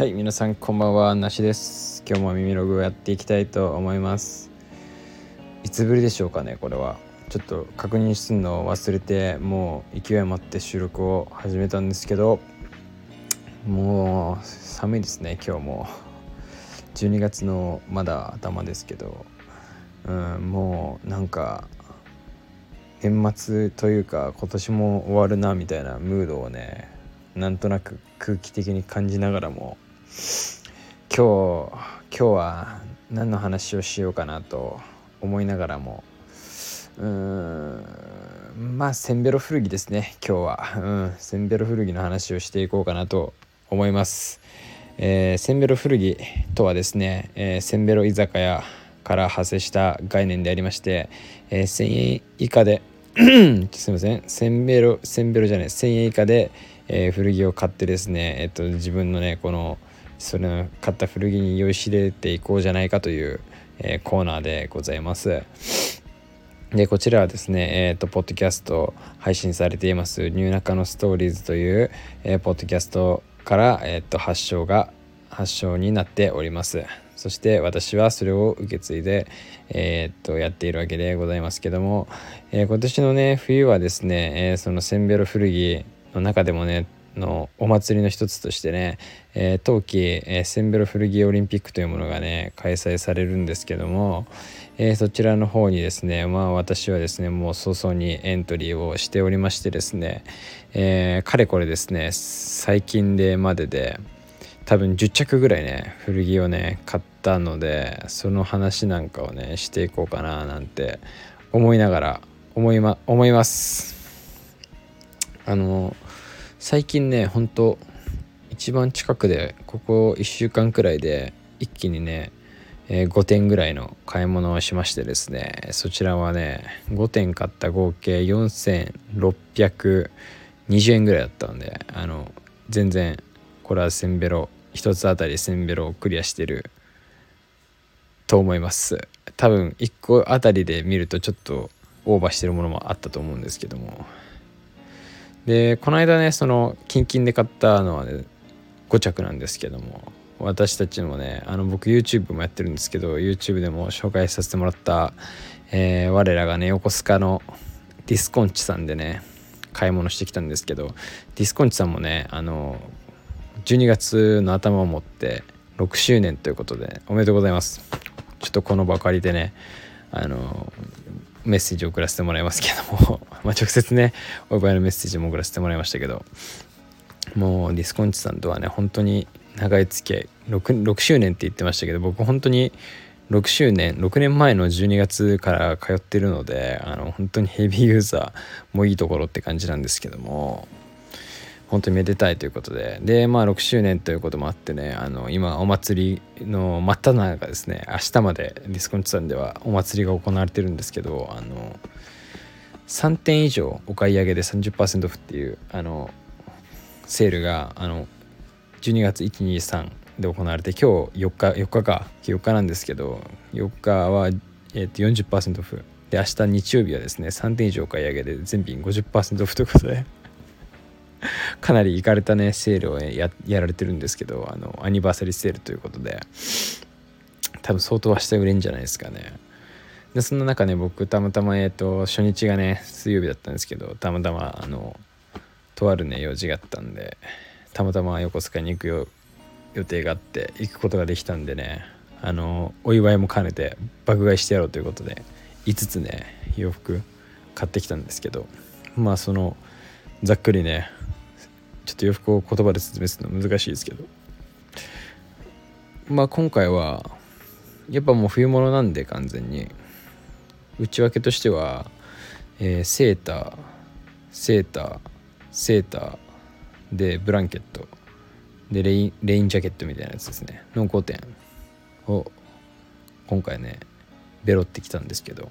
はい皆さんこんばんは。なしです。今日も耳ログをやっていきたいと思います。いつぶりでしょうかねこれは。ちょっと確認するのを忘れてもう勢い余って収録を始めたんですけどもう寒いですね今日も。12月のまだ頭ですけど。うんもうなんか年末というか今年も終わるなみたいなムードをねなんとなく空気的に感じながらも今日今日は何の話をしようかなと思いながらもうーんまあセンベロ古着ですね今日は、うん、センベロ古着の話をしていこうかなと思います、えー、センベロ古着とはですね、えー、センベロ居酒屋から派生した概念でありまして、えー、1000円以下で すいませんセンベロセンベロじゃない1000円以下で、えー、古着を買ってですね、えっと、自分のねこのその買った古着に酔いしれていこうじゃないかという、えー、コーナーでございます。でこちらはですね、えーと、ポッドキャスト配信されています「ニューナカのストーリーズ」という、えー、ポッドキャストから、えーと、発祥が発祥になっておりますそして私はそれを受け継いで、えー、とやっているわけでございますけども、えー、今年のね冬はですね、えー、そのセンベロ古着の中でもねのお祭りの一つとしてね、えー、冬季、えー、センベロ古着オリンピックというものがね開催されるんですけども、えー、そちらの方にですねまあ私はですねもう早々にエントリーをしておりましてですね、えかれこれですね最近でまでで多分10着ぐらいね古着をね買ったのでその話なんかをねしていこうかななんて思いながら思いま思います。あの最近ねほんと一番近くでここ1週間くらいで一気にね、え、5点ぐらいの買い物をしましてですねそちらはね5点買った合計4620円ぐらいだったんであの全然これはセンベロ1つあたりセンベロをクリアしてると思います。多分1個あたりで見るとちょっとオーバーしてるものもあったと思うんですけども。でこの間ねそのキンキンで買ったのはね5着なんですけども私たちもねあの僕 YouTube もやってるんですけど YouTube でも紹介させてもらった、えー、我らがね横須賀のディスコンチさんでね買い物してきたんですけどディスコンチさんもねあの12月の頭をもって6周年ということでおめでとうございます。ちょっとこの場借りてねあのメッセージを送らせてもらいますけども。ま直接ねお祝いのメッセージも送らせてもらいましたけど。もうディスコンチさんとはね本当に長い付き合い 6, 6周年って言ってましたけど僕本当に6周年6年前の12月から通ってるのであの本当にヘビーユーザーもいいところって感じなんですけども。本当にめでたいということで。でまあ6周年ということもあってねあの今お祭りの真っ只中ですね明日までディスコンチさんではお祭りが行われてるんですけどあの3点以上お買い上げで30%オフっていうあのセールがあの12月123で行われて今日4日4日か4日なんですけど4日は、えー、と40%オフ。で明日日曜日はですね3点以上お買い上げで全品50%オフということで。かなりいかれたねセールをやられてるんですけどあのアニバーサリーセールということで。多分相当明日売れんじゃないですかね。でそんな中ね僕たまたまえっ、と初日がね水曜日だったんですけどたまたまあのとあるね用事があったんでたまたま横須賀に行くよ予定があって行くことができたんでねあのお祝いも兼ねて爆買いしてやろうということで5つね洋服買ってきたんですけどまあそのざっくりねちょっと洋服を言葉で説明するの難しいですけど。まあ今回はやっぱもう冬物なんで完全に。内訳としては、えー、セーターセーターセーターでブランケットでレインレインジャケットみたいなやつですね。の5点を今回ねベロってきたんですけど。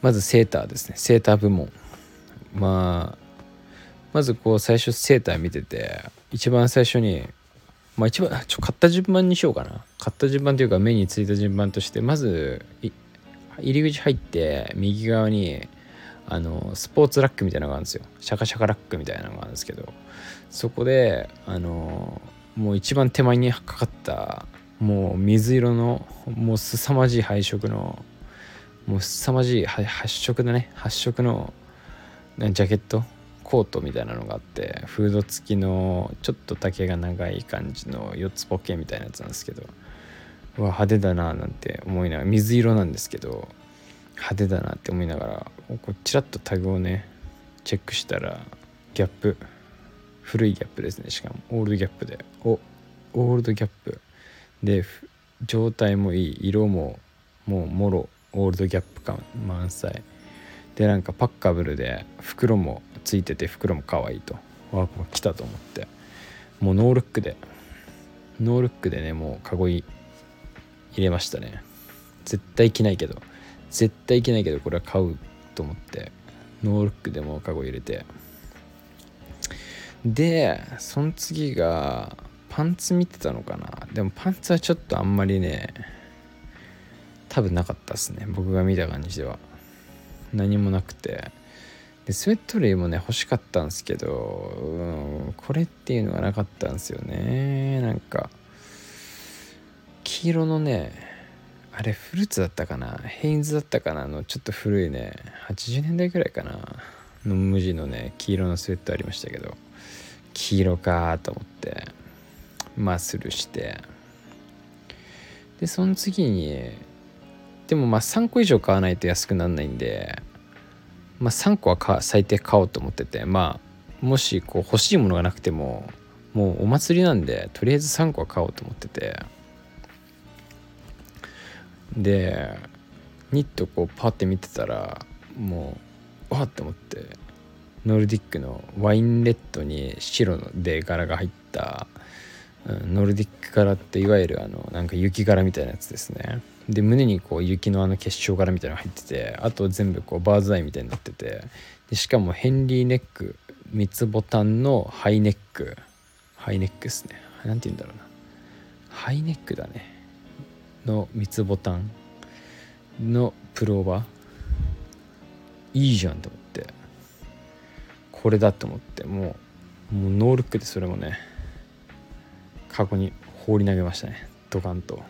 まずセーターですね。セーター部門。まあまずこう最初セーター見てて一番最初にまあ一番ちょ買った順番にしようかな。買った順番というか目についた順番としてまず入り口入って右側にあのスポーツラックみたいなのがあるんですよ。シャカシャカラックみたいなのがあるんですけど。そこであのもう一番手前にかかったもう水色のもう凄まじい配色のもう凄まじい発色だね発色のジャケットコートみたいなのがあってフード付きのちょっと丈が長い感じの4つポケみたいなやつなんですけどうわ派手だななんて思いながら水色なんですけど派手だなって思いながらこちらっとタグをねチェックしたらギャップ古いギャップですね。しかもオールドギャップでおオールドギャップ。で状態もいい色ももうもろオールドギャップ感満載。でなんかパッカブルで袋もついてて袋も可愛いと。わあ来たと思って。もうノールックで。ノールックでねもうカゴに入れましたね。絶対着ないけど。絶対着ないけどこれは買うと思って。ノールックでもカゴ入れて。でその次がパンツ見てたのかな。でもパンツはちょっとあんまりね多分なかったっすね。僕が見た感じでは。何もなくて。でスウェット類もね欲しかったんですけど、うん、これっていうのがなかったんですよね。なんか黄色のねあれフルーツだったかな？ヘインズだったかな？のちょっと古いね80年代ぐらいかな？の無地のね黄色のスウェットありましたけど。黄色かと思ってまあスルーして。でその次にでもまあ3個以上買わないと安くならないんでまあ3個は最低買おうと思っててまあもしこう欲しいものがなくてももうお祭りなんでとりあえず3個は買おうと思っててでニットこうパッて見てたらもうわって思ってノルディックのワインレッドに白で柄が入った、ノルディック柄っていわゆるあのなんか雪柄みたいなやつですね。で胸にこう雪のあの結晶柄みたいなのが入っててあと全部こうバーズアイみたいになっててでしかもヘンリーネック三つボタンのハイネックハイネックですね。何て言うんだろうな。ハイネックだね。の三つボタンのプルオーバー。いいじゃんと思って。これだと思って。もうもうノールックでそれもね過去に放り投げましたね。ドカンと。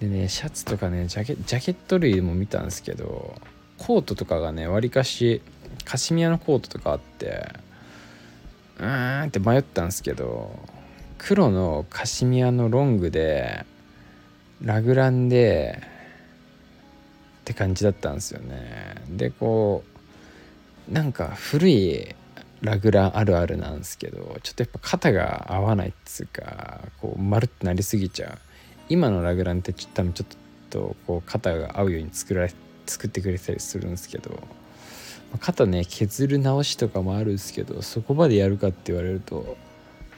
でねシャツとかねジャケジャケット類も見たんですけどコートとかがねわりかしカシミヤのコートとかあってうーんって迷ったんですけど黒のカシミヤのロングでラグランでって感じだったんですよね。でこうなんか古いラグランあるあるなんですけどちょっとやっぱ肩が合わないっつうかこう丸ってなりすぎちゃう。今のラグランって多分ちょっとこう肩が合うように作られ作ってくれたりするんですけど肩ね削る直しとかもあるんですけどそこまでやるかって言われると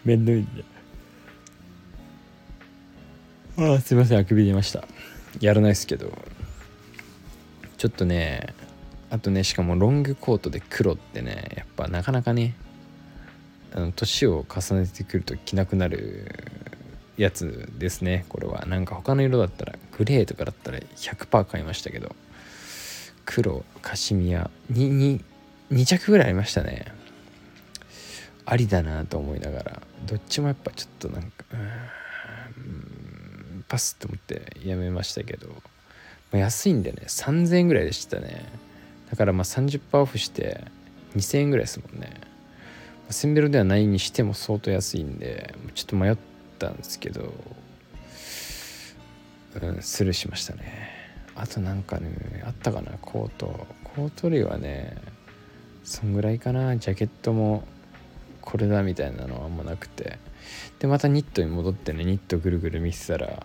面倒いんで。ああすいませんあくび出ました。やらないですけどちょっとねあとねしかもロングコートで黒ってねやっぱなかなかね年を重ねてくると着なくなるやつですね。これは。なんか他の色だったらグレーとかだったら100%買いましたけど黒カシミヤに 2, 2着ぐらいありましたね。ありだなと思いながらどっちもやっぱちょっとなんかうんパスと思ってやめましたけど、安いんでね3000円ぐらいでしたね。だからまあ30%オフして2000円ぐらいですもんね。センベロではないにしても相当安いんでちょっと迷ってたんですけどうんスルーしましたね。あとなんかねあったかなコート。コート類はねそんぐらいかな。ジャケットもこれだみたいなのはあんまなくて。でまたニットに戻ってねニットぐるぐる見てたら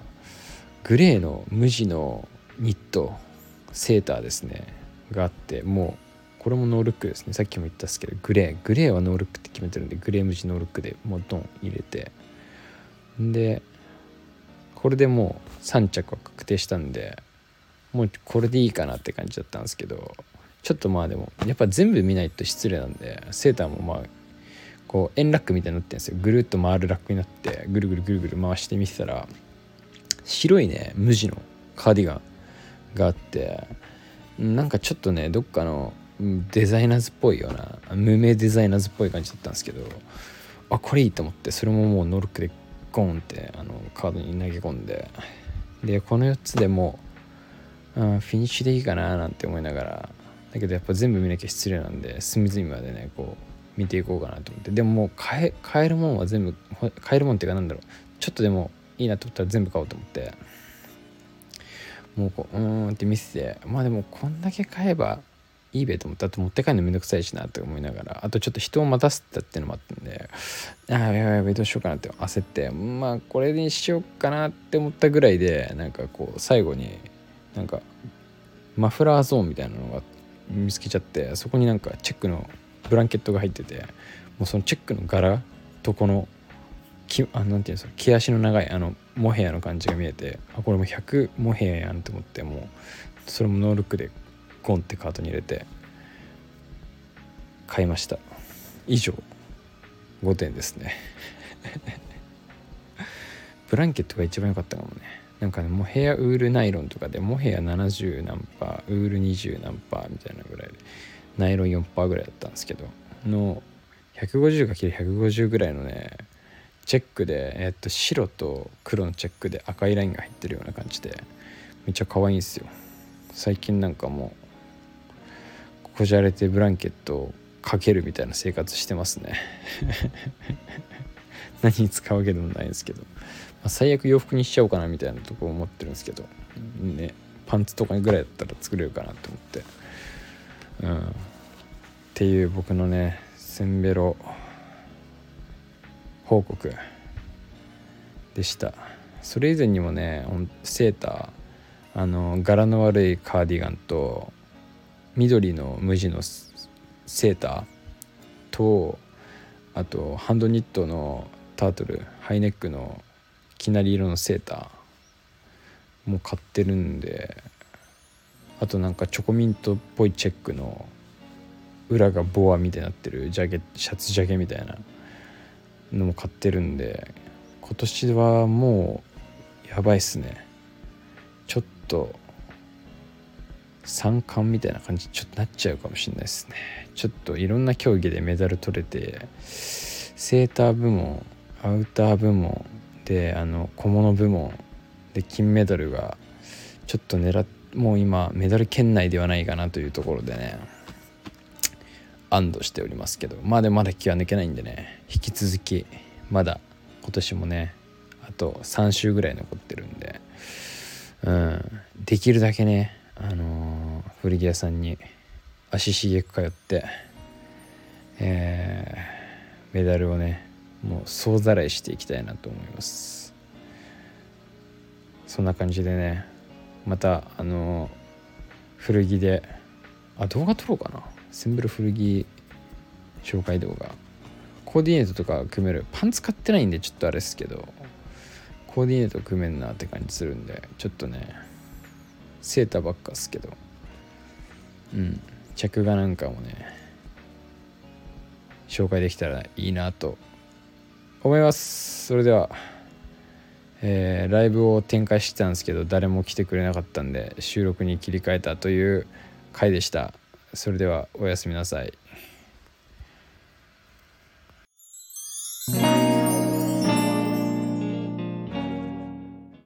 グレーの無地のニットセーターですね。があってもうこれもノールックですね。さっきも言ったんですけどグレー。グレーはノールックって決めてるんでグレー無地ノールックでもうドン入れて。でこれでもう3着は確定したんでもうこれでいいかなって感じだったんですけどちょっとまあでもやっぱ全部見ないと失礼なんでセーターもまあこう円ラックみたいになってるんですよ。ぐるっと回るラックになってぐるぐるぐるぐる回してみてたら白いね無地のカーディガンがあってなんかちょっとねどっかのデザイナーズっぽいような無名デザイナーズっぽい感じだったんですけどあこれいいと思ってそれももうノルックでゴンってあのカードに投げ込んででこの4つでもう、ん、フィニッシュでいいかななんて思いながらだけどやっぱ全部見なきゃ失礼なんで隅々までねこう見ていこうかなと思って。でももう買え買えるもんは全部買えるもんっていうかなんだろう。ちょっとでもいいなと思ったら全部買おうと思って。もうこううーんって見せてまあでもこんだけ買えばいいべと思ったと持って帰るのめんどくさいしなって思いながらあとちょっと人を待たせたっていうのもあったんでああやばいやばいどうしようかなって焦ってまあこれにしようかなって思ったぐらいでなんかこう最後になんかマフラーゾーンみたいなのが見つけちゃってそこになんかチェックのブランケットが入っててもうそのチェックの柄とこのきあなんていうんですか毛足の長いあのモヘアの感じが見えてあこれも100モヘアやんと思ってもうそれもノールックでゴンってカートに入れて買いました。以上5点ですね。ブランケットが一番良かったかもね。なんかねモヘアウールナイロンとかでモヘア70何パーウール20何パーみたいなぐらいでナイロン4パーぐらいだったんですけどの 150×150 ぐらいのねチェックで、えっと、白と黒のチェックで赤いラインが入ってるような感じでめっちゃ可愛いんですよ。最近なんかもうこじゃれてブランケットをかけるみたいな生活してますね。何に使うわけでもないんですけど、まあ、最悪洋服にしちゃおうかなみたいなとこ思ってるんですけど。ねパンツとかぐらいだったら作れるかなと思って。うん。っていう僕のねセンベロ報告でした。それ以前にもねセーターあの柄の悪いカーディガンと緑の無地のセーターとあとハンドニットのタートルハイネックのきなり色のセーターも買ってるんであとなんかチョコミントっぽいチェックの裏がボアみたいになってるジャケシャツジャケみたいなのも買ってるんで今年はもうやばいっすね。ちょっと三冠みたいな感じちょっとなっちゃうかもしれないですね。ちょっといろんな競技でメダル取れてセーター部門アウター部門であの小物部門で金メダルがちょっと狙っもう今メダル圏内ではないかなというところでね安堵しておりますけど。まあでもまだ気は抜けないんでね引き続きまだ今年もねあと3週ぐらい残ってるんでうんできるだけねあのー、古着屋さんに足しげく通ってえー、メダルをねもう総ざらいしていきたいなと思います。そんな感じでねまたあのー、古着であ動画撮ろうかな。センブル古着紹介動画。コーディネートとか組める。パンツ買ってないんでちょっとあれですけどコーディネート組めんなって感じするんでちょっとねセーターばっかっすけど。うん。着画なんかもね紹介できたらいいなと思います。それではえー、ライブを展開してたんですけど誰も来てくれなかったんで収録に切り替えたという回でした。それではおやすみなさい。